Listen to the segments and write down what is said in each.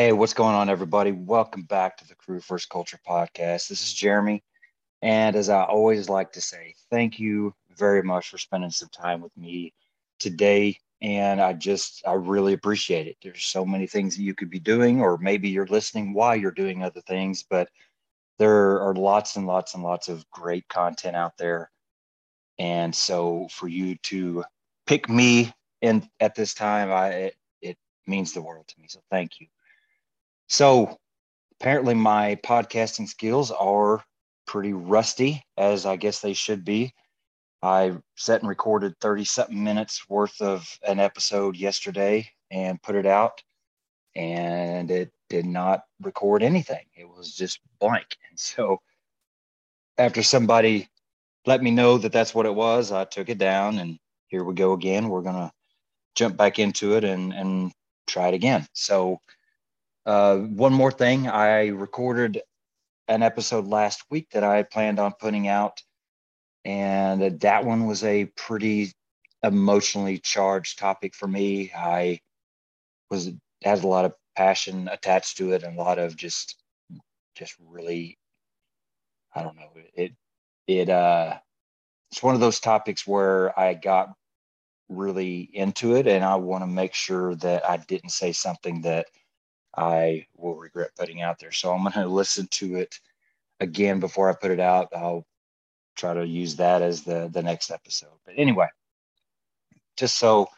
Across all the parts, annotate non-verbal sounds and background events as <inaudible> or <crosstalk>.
Hey, what's going on, everybody? Welcome back to the Crew First Culture podcast. This is Jeremy. And as I always like to say, thank you very much for spending some time with me today. And I just, I really appreciate it. There's so many things that you could be doing, or maybe you're listening while you're doing other things, but there are lots and lots and lots of great content out there. And so for you to pick me in at this time, I, it, it means the world to me. So thank you. So apparently, my podcasting skills are pretty rusty, as I guess they should be. I set and recorded 30 something minutes worth of an episode yesterday and put it out, and it did not record anything. It was just blank. And so, after somebody let me know that that's what it was, I took it down, and here we go again. We're going to jump back into it and, and try it again. So, uh, one more thing, I recorded an episode last week that I planned on putting out, and that one was a pretty emotionally charged topic for me. I was had a lot of passion attached to it and a lot of just just really I don't know it it uh it's one of those topics where I got really into it and I want to make sure that I didn't say something that I will regret putting out there. So I'm going to listen to it again before I put it out. I'll try to use that as the the next episode. But anyway, just so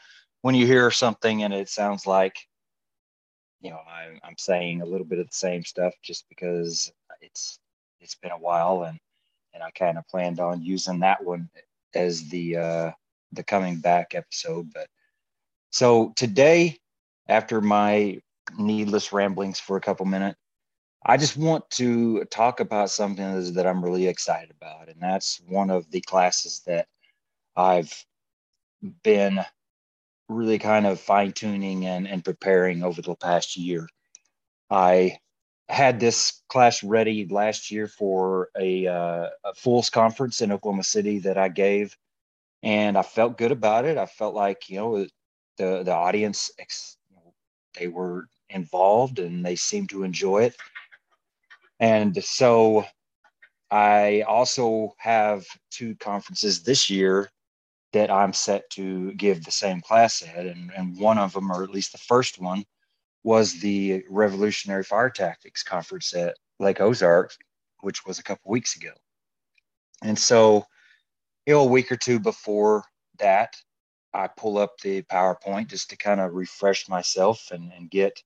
when you hear something and it sounds like you know I'm, I'm saying a little bit of the same stuff just because it's it's been a while and and I kind of planned on using that one as the uh, the coming back episode. But so today, after my needless ramblings for a couple minutes. I just want to talk about something that I'm really excited about, and that's one of the classes that I've been really kind of fine tuning and, and preparing over the past year. I had this class ready last year for a, uh, a Fools conference in Oklahoma City that I gave, and I felt good about it. I felt like you know the the audience they were involved and they seem to enjoy it. And so I also have two conferences this year that I'm set to give the same class at. And, and one of them, or at least the first one, was the Revolutionary Fire Tactics Conference at Lake Ozark, which was a couple weeks ago. And so, you know, a week or two before that, I pull up the PowerPoint just to kind of refresh myself and, and get,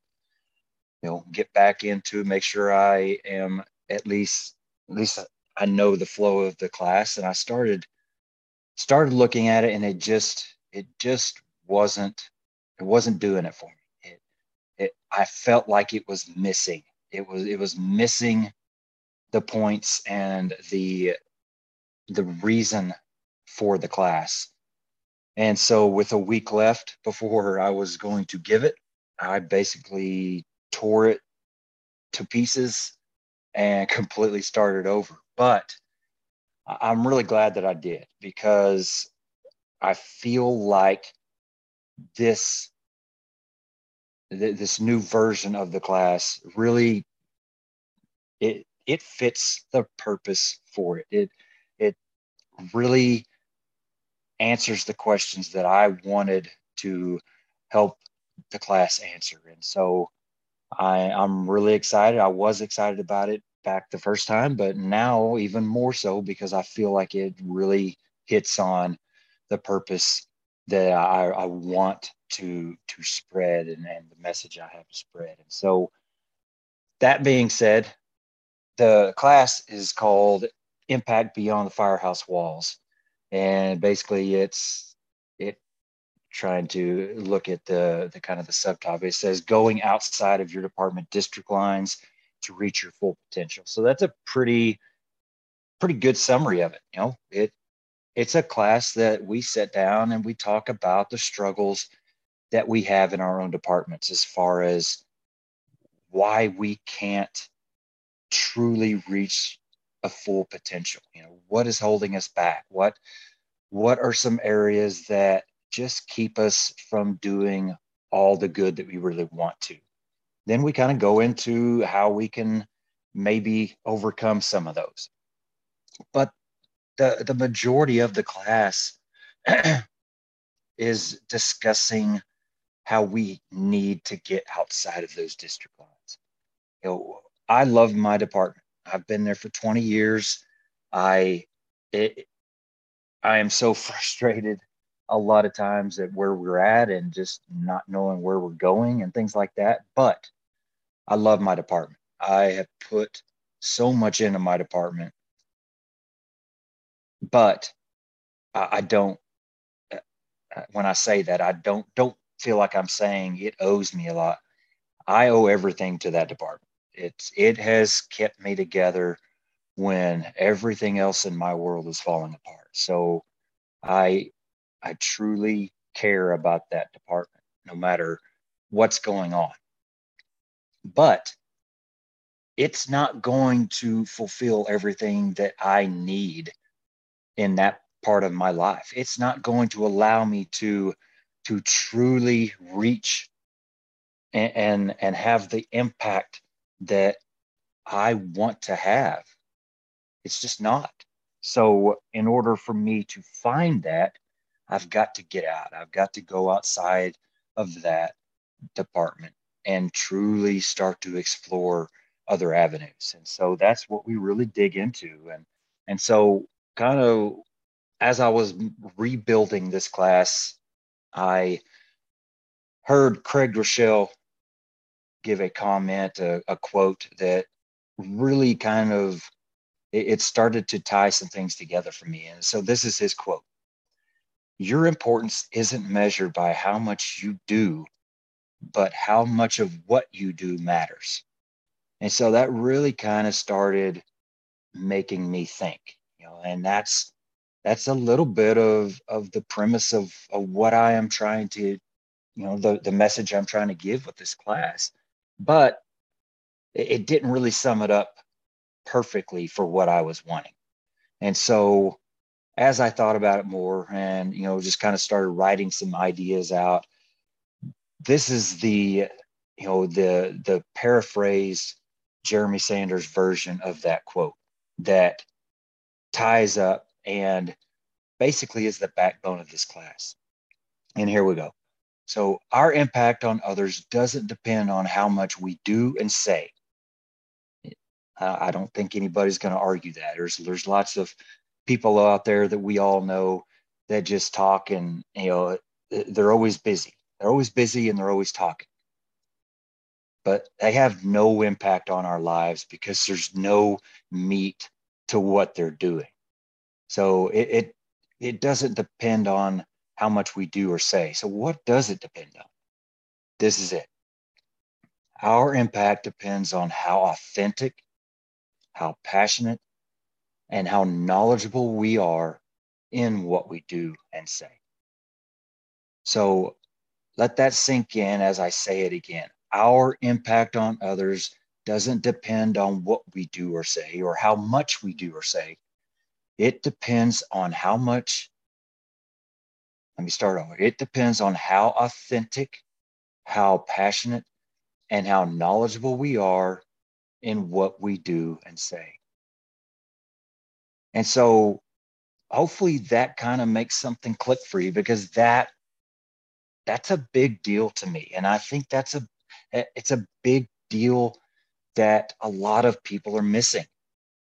you know, get back into make sure I am at least at least I know the flow of the class. And I started started looking at it and it just it just wasn't it wasn't doing it for me. It, it I felt like it was missing. It was it was missing the points and the the reason for the class and so, with a week left before I was going to give it, I basically tore it to pieces and <laughs> completely started over. But I'm really glad that I did because I feel like this this new version of the class really it it fits the purpose for it. It it really answers the questions that I wanted to help the class answer. And so I, I'm really excited. I was excited about it back the first time, but now even more so because I feel like it really hits on the purpose that I, I want to to spread and, and the message I have to spread. And so that being said, the class is called Impact Beyond the Firehouse Walls and basically it's it trying to look at the the kind of the subtopic it says going outside of your department district lines to reach your full potential. So that's a pretty pretty good summary of it you know? It it's a class that we sit down and we talk about the struggles that we have in our own departments as far as why we can't truly reach a full potential. You know what is holding us back? What what are some areas that just keep us from doing all the good that we really want to then we kind of go into how we can maybe overcome some of those. But the, the majority of the class <clears throat> is discussing how we need to get outside of those district lines. You know, I love my department. I've been there for 20 years. I it, I am so <laughs> frustrated a lot of times at where we're at and just not knowing where we're going and things like that. But I love my department. I have put so much into my department, but I, don't. Uh, when I say that, I don't don't feel like I'm saying it owes me a lot. I owe everything to that department. It's it has kept me together when everything else in my world is falling apart. So I I truly care about that department no matter what's going on. But it's not going to fulfill everything that I need in that part of my life. It's not going to allow me to to truly reach and and, and have the impact that I want to have. It's just not. So, in order for me to find that, I've got to get out. I've got to go outside of that department and truly start to explore other avenues. And so that's what we really dig into. And and so kind of as I was rebuilding this class, I heard Craig Groeschel give a comment, a, a quote that really kind of it, it started to tie some things together for me. And so this is his quote. Your importance isn't measured by how much you do, but how much of what you do matters. And so that really kind of started making me think, you know, and that's that's a little bit of of the premise of, of what I am trying to, you know, the, the message I'm trying to give with this class but it, it didn't really sum it up perfectly for what I was wanting. And so as I thought about it more and, you know, just kind of started writing some ideas out, this is the, you know, the, the paraphrased Jeremy Sanders version of that quote that ties up and basically is the backbone of this class. And here we go. So our impact on others doesn't depend on how much we do and say. I don't think anybody's going to argue that. There's there's lots of people out there that we all know that just talk and you know they're always busy. They're always busy and they're always talking. But they have no impact on our lives because there's no meat to what they're doing. So it it, it doesn't depend on how much we do or say. So, what does it depend on? This is it. Our impact depends on how authentic, how passionate, and how knowledgeable we are in what we do and say. So, let that sink in as I say it again. Our impact on others doesn't depend on what we do or say or how much we do or say. It depends on how much let me start over. It depends on how authentic, how passionate, and how knowledgeable we are in what we do and say. And so hopefully that kind of makes something click for you because that that's a big deal to me and i think that's a eh, it's a big deal that a lot of people are missing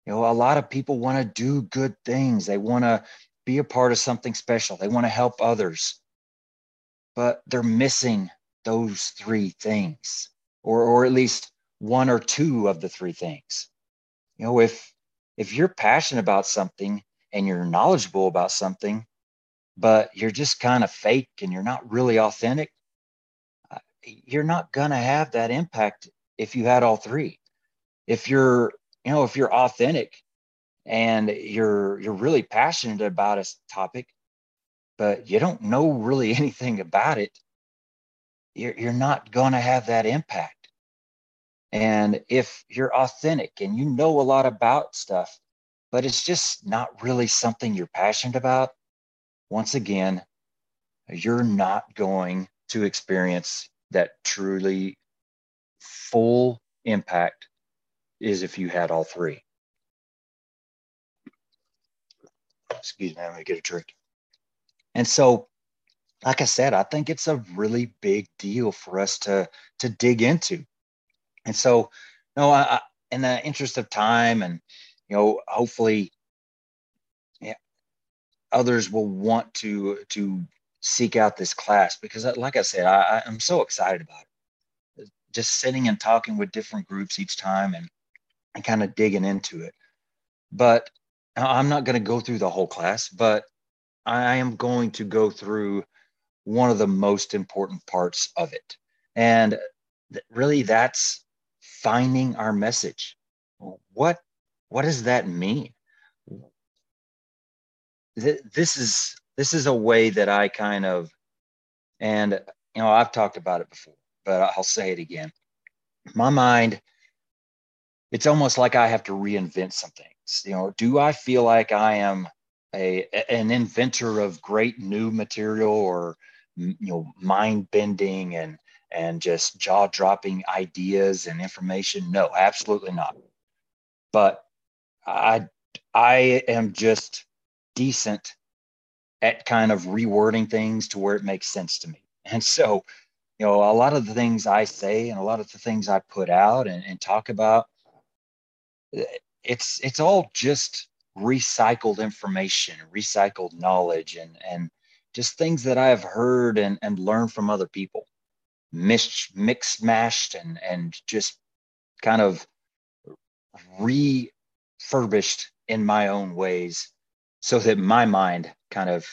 you know a lot of people want to do good things they want to be a part of something special. They want to help others, but they're missing those three things, or, or at least one or two of the three things. You know, if if you're passionate about something and you're knowledgeable about something, but you're just kind of fake and you're not really authentic, uh, you're not going to have that impact if you had all three. If you're, you know, if you're authentic and you're you're really passionate about a topic but you don't know really <laughs> anything about it you're, you're not going to have that impact and if you're authentic and you know a lot about stuff but it's just not really something you're passionate about once again you're not going to experience that truly full impact is if you had all three. Excuse me, I'm gonna get a drink. And so, like I said, I think it's a really big deal for us to to dig into. And so, no, I, in the interest of time, and you know, hopefully, yeah, others will want to to seek out this class because, uh, like I said, I, I'm so excited about it. Just sitting and talking with different groups each time, and and kind of digging into it. But I'm not going to go through the whole class, but I am going to go through one of the most important parts of it. And really, that's finding our message. What, what does that mean? This is this is a way that I kind of, and you know, I've talked about it before, but I'll say it again. My mind it's almost like I have to reinvent some things. You know, do I feel like I am a an inventor of great new material or you know mind bending and and just jaw dropping ideas and information? No, absolutely not. But I I am just decent at kind of rewording things to where it makes sense to me. <laughs> And so, you know, a lot of the things I say and a lot of the things I put out and, and talk about it's it's all just recycled information recycled knowledge and and just things that i've heard and and learned from other people mixed mixed mashed and and just kind of refurbished in my own ways so that my mind kind of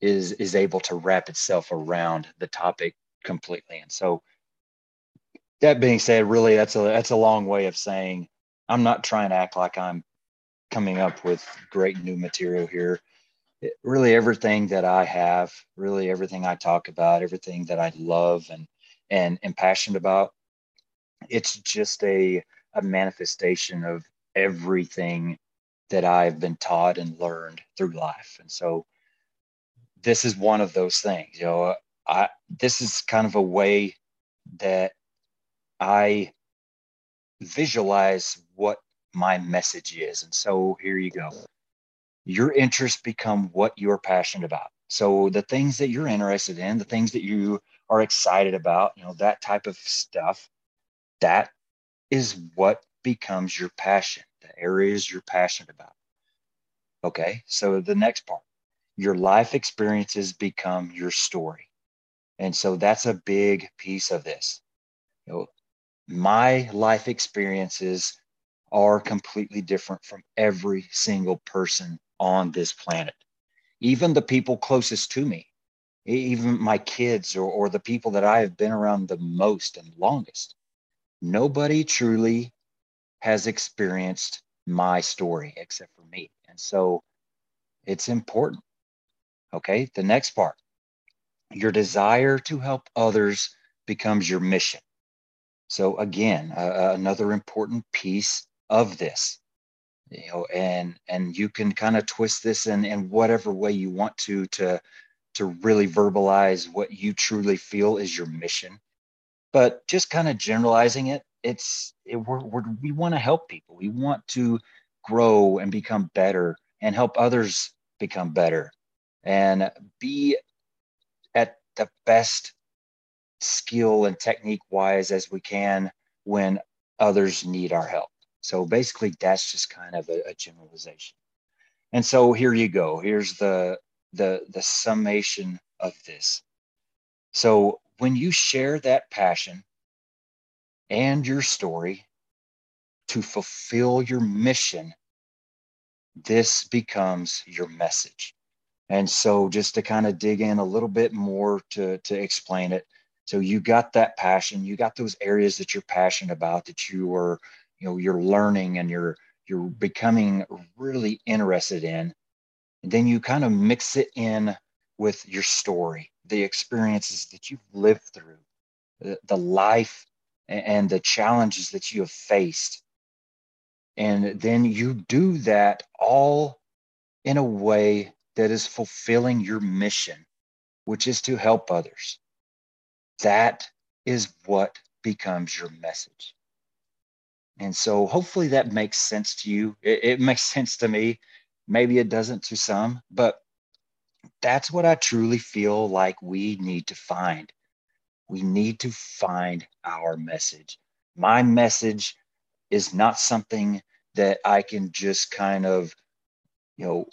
is is able to wrap itself around the topic completely and so that being said really that's a that's a long way of saying I'm not trying to act like I'm coming up with great new material here. Really, everything that I have, really everything I talk about, everything that I love and and am passionate about, it's just a a manifestation of everything that I've been taught and learned through life. And so this is one of those things. You know, I this is kind of a way that I visualize what my message is. And so here you go. Your interests become what you're passionate about. So the things that you're interested in, the things that you are excited about, you know, that type of stuff, that is what becomes your passion, the areas you're passionate about. Okay. So the next part, your life experiences become your story. And so that's a big piece of this. You know, my life experiences are completely different from every single person on this planet. Even the people closest to me, even my kids or, or the people that I have been around the most and longest, nobody truly has experienced my story except for me. And so it's important. Okay. The next part your desire to help others becomes your mission. So again, uh, another important piece of this, you know, and and you can kind of twist this in in whatever way you want to to to really verbalize what you truly feel is your mission. But just kind of generalizing it, it's it, we're, we're, we want to help people. We want to grow and become better and help others become better and be at the best skill and technique wise as we can when others need our help. So basically, that's just kind of a, a generalization. And so here you go. Here's the the the summation of this. So when you share that passion and your story to fulfill your mission, this becomes your message. And so just to kind of dig in a little bit more to, to explain it, so you got that passion, you got those areas that you're passionate about that you are, you know, you're learning and you're you're becoming really interested in. And then you kind of mix it in with your story, the experiences that you've lived through, the, the life and the challenges that you have faced. And then you do that all in a way that is fulfilling your mission, which is to help others. That is what becomes your message. And so hopefully that makes sense to you. It, it, makes <laughs> sense to me. Maybe it doesn't to some, but that's what I truly feel like we need to find. We need to find our message. My message is not something that I can just kind of, you know,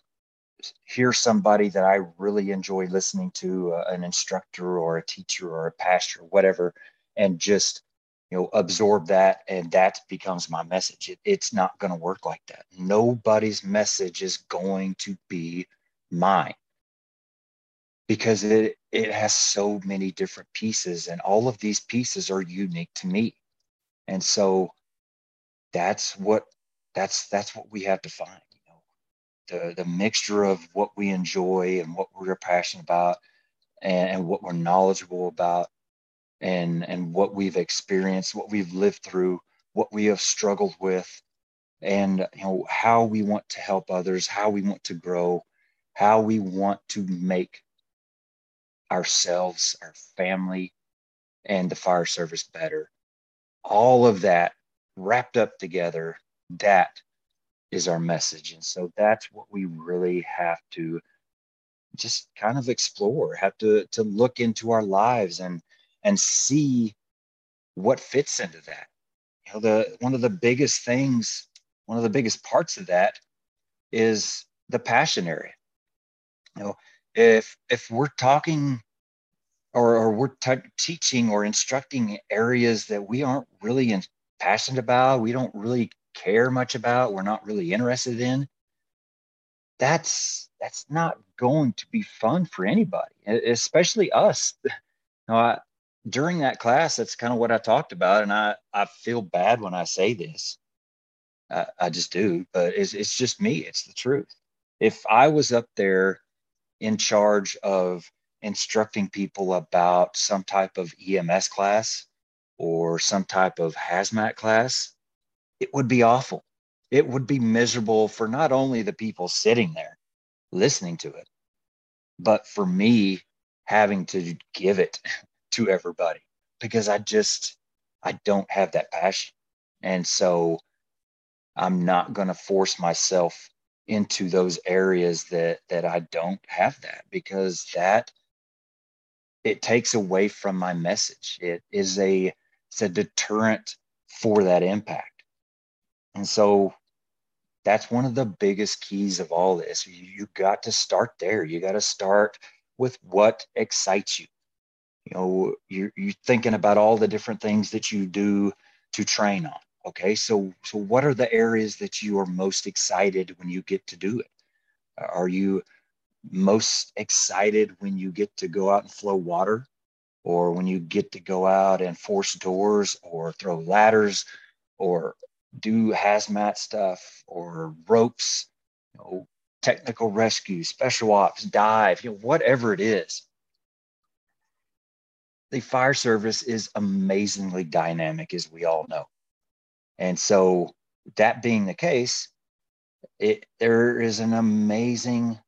hear somebody that I really enjoy listening to, uh, an instructor or a teacher or a pastor, whatever, and just you know absorb that and that becomes my message. It, it's not going to work like that. Nobody's message is going to be mine because it it has so many different pieces and all of these pieces are unique to me and so that's what that's that's what we have to find You know, the, the mixture of what we enjoy and what we're passionate about and, and what we're knowledgeable about and and what we've experienced what we've lived through what we have struggled with and you know how we want to help others how we want to grow how we want to make ourselves our family and the fire service better all of that wrapped up together that is our message. And so that's what we really have to just kind of explore, have to to look into our lives and and see what fits into that. You know, the one of the biggest things, one of the biggest parts of that is the passion area. You know, if if we're talking or, or we're t- teaching or instructing areas that we aren't really in, passionate about, we don't really care much about, we're not really interested in, that's that's not going to be fun for anybody, especially us. <laughs> You know, I, during that class, that's kind of what I talked about, and I I feel bad when I say this. I, I just do, but it's it's just me. It's the truth. If I was up there in charge of instructing people about some type of EMS class or some type of hazmat class, it would be awful. It would be miserable for not only the people sitting there listening to it, but for me having to give it to everybody because I just I don't have that passion. And so I'm not going to force myself into those areas that that I don't have that because that it takes away from my message. It is a it's a deterrent for that impact. And so that's one of the biggest keys of all this. You, you got to start there. You got to start with what excites you. You know, you're, you're thinking about all the different things that you do to train on. Okay, so so what are the areas that you are most excited when you get to do it? Are you most excited when you get to go out and flow water, or when you get to go out and force doors, or throw ladders, or do hazmat stuff or ropes, you know, technical rescue, special ops, dive, you know, whatever it is. The fire service is amazingly dynamic, as we all know. And so, that being the case, it, there is an amazing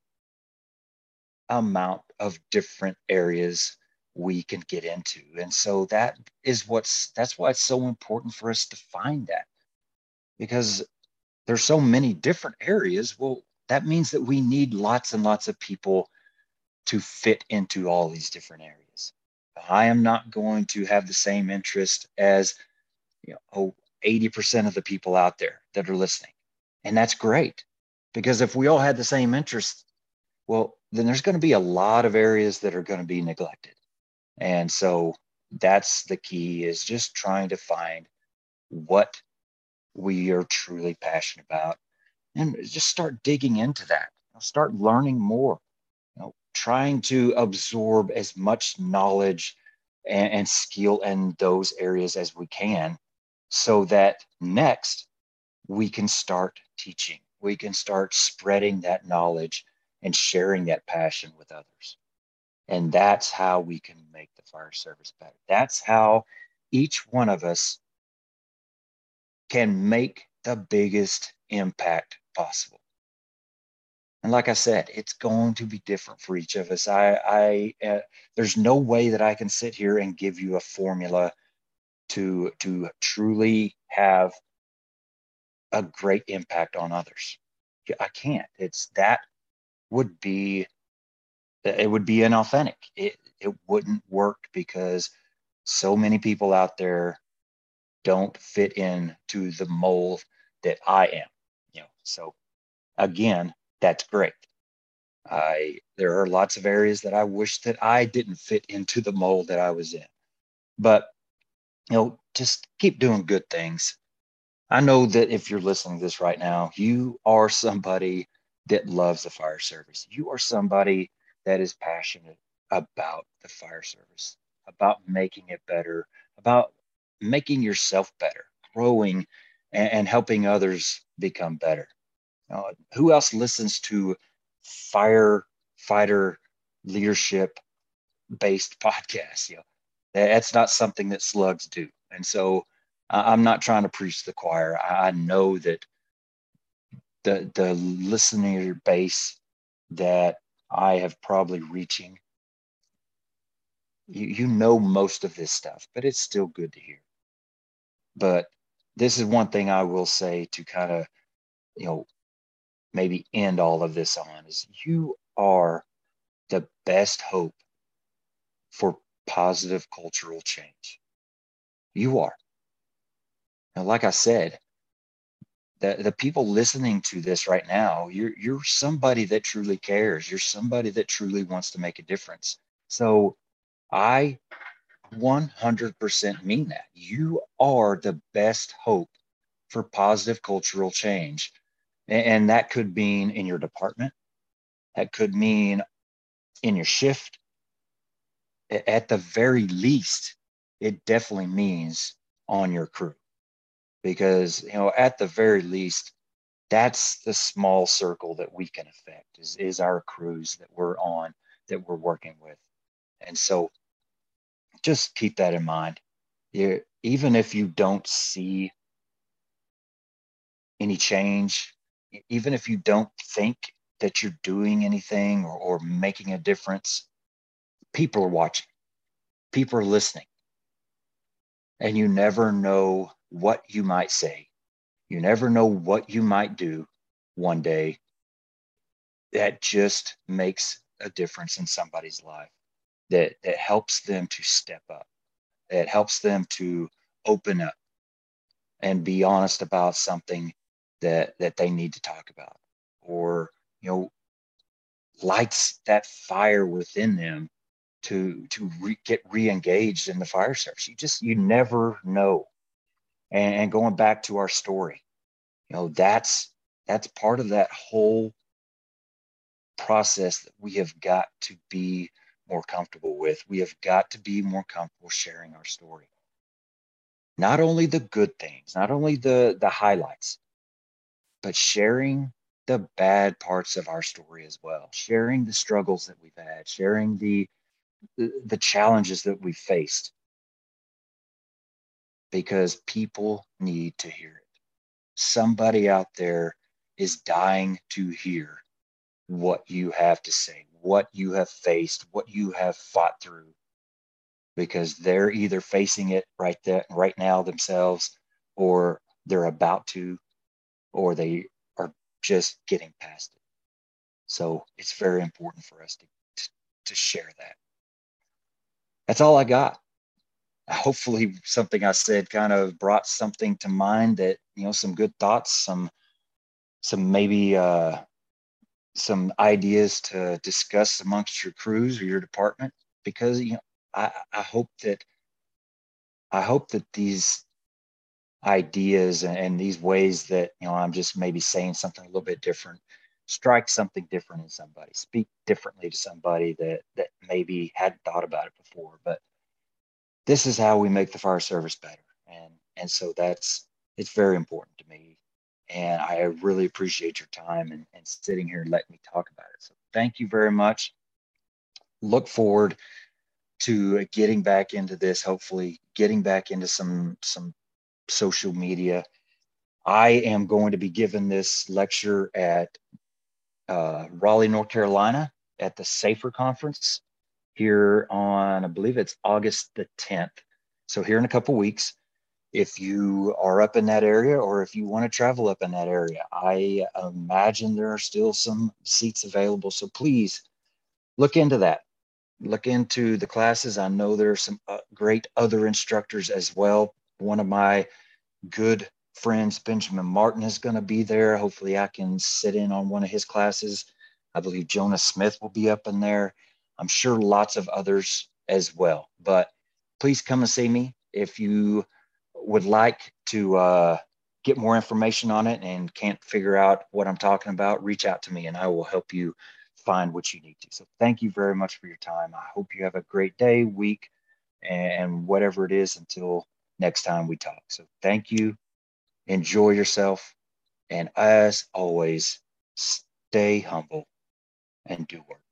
amount of different areas we can get into. And so that is what's that's why it's so important for us to find that because there's so many different areas. Well, that means that we need lots and lots of people to fit into all these different areas. I am not going to have the same interest as you know, oh, 80% of the people out there that are listening. And that's great because if we all had the same interest, well, then there's going to be a lot of areas that are going to be neglected. And so that's the key is just trying to find what we are truly passionate about and just start digging into that start learning more trying to absorb as much knowledge and, and skill in those areas as we can so that next we can start teaching. We can start spreading that knowledge and sharing that passion with others. And that's how we can make the fire service better. That's how each one of us can make the biggest impact possible. And like I said, it's going to be different for each of us. I, I, uh, there's no way that I can sit here and give you a formula to to truly have a great impact on others. I can't. It's that would be it would be inauthentic. It it wouldn't work because so many people out there don't fit in to the mold that I am. You know, so again, that's great. I there are lots of areas that I wish that I didn't fit into the mold that I was in. But you know, just keep doing good things. I know that if you're listening to this right now, you are somebody that loves the fire service. You are somebody that is passionate about the fire service, about making it better, about making yourself better, growing and, and helping others become better. Uh, who else listens to firefighter leadership based <laughs> podcasts? You know, that's not something that slugs do. And so I'm not trying to preach the choir. I know that the the listener base that I have probably reaching, you, you know most of this stuff, but it's still good to hear. But this is one thing I will say to kind of, you know, maybe end all of this on is you are the best hope for positive cultural change. You are. Now, like I said, the, the people listening to this right now, you're you're somebody that truly cares. You're somebody that truly wants to make a difference. So I 100% mean that. You are the best hope for positive cultural change. And, that could mean in your department, that could mean in your shift. At the very least, it definitely means on your crew. Because you know at the very least that's the small circle that we can affect is, is our crews that we're on that we're working with. And so just keep that in mind. You, even if you don't see any change even if you don't think that you're doing anything or, or making a difference people are watching people are listening and you never know what you might say. You never know what you might do one day that just makes a difference in somebody's life, that, that helps them to step up, that helps them to open up and be honest about something that, that they need to talk about, or, you know, lights that fire within them to to re- get re-engaged in the fire service. You just you never know. And, and going back to our story you know that's that's part of that whole process that we have got to be more comfortable with. We have got to be more comfortable sharing our story. Not only the good things not only the the highlights but sharing the bad parts of our story as well sharing the struggles that we've had sharing the the, challenges that we've faced because people need to hear it. Somebody out there is dying to hear what you have to say, what you have faced, what you have fought through, because they're either facing it right there, right now themselves, or they're about to, or they are just getting past it. So it's very important for us to, to, to share that. That's all I got hopefully something I said kind of brought something to mind that you know some good thoughts, some some maybe uh, some ideas to discuss amongst your crews or your department because you know I, I hope that I hope that these ideas and, and these ways that you know I'm just maybe saying something a little bit different strike something different in somebody speak differently to somebody that that maybe hadn't thought about it before but this is how we make the fire service better. And and so that's it's very important to me. And I really appreciate your time and, and sitting here and letting me talk about it. So thank you very much. Look forward to getting back into this, hopefully getting back into some some social media. I am going to be giving this lecture at uh, Raleigh, North Carolina at the SAFER conference here on, I believe it's August the 10th. So here in a couple weeks, if you are up in that area or if you want to travel up in that area. I imagine there are still some seats available. So please look into that. Look into the classes. I know there are some uh, great other instructors as well. One of my good friends, Benjamin Martin, is going to be there. Hopefully, I can sit in on one of his classes. I believe Jonas Smith will be up in there. I'm sure lots of others as well. But please come and see me if you would like to uh, get more information on it and can't figure out what I'm talking about, reach out to me and I will help you find what you need to. So thank you very much for your time. I hope you have a great day, week, and whatever it is until next time we talk. So thank you. Enjoy yourself. And as always, stay humble and do work.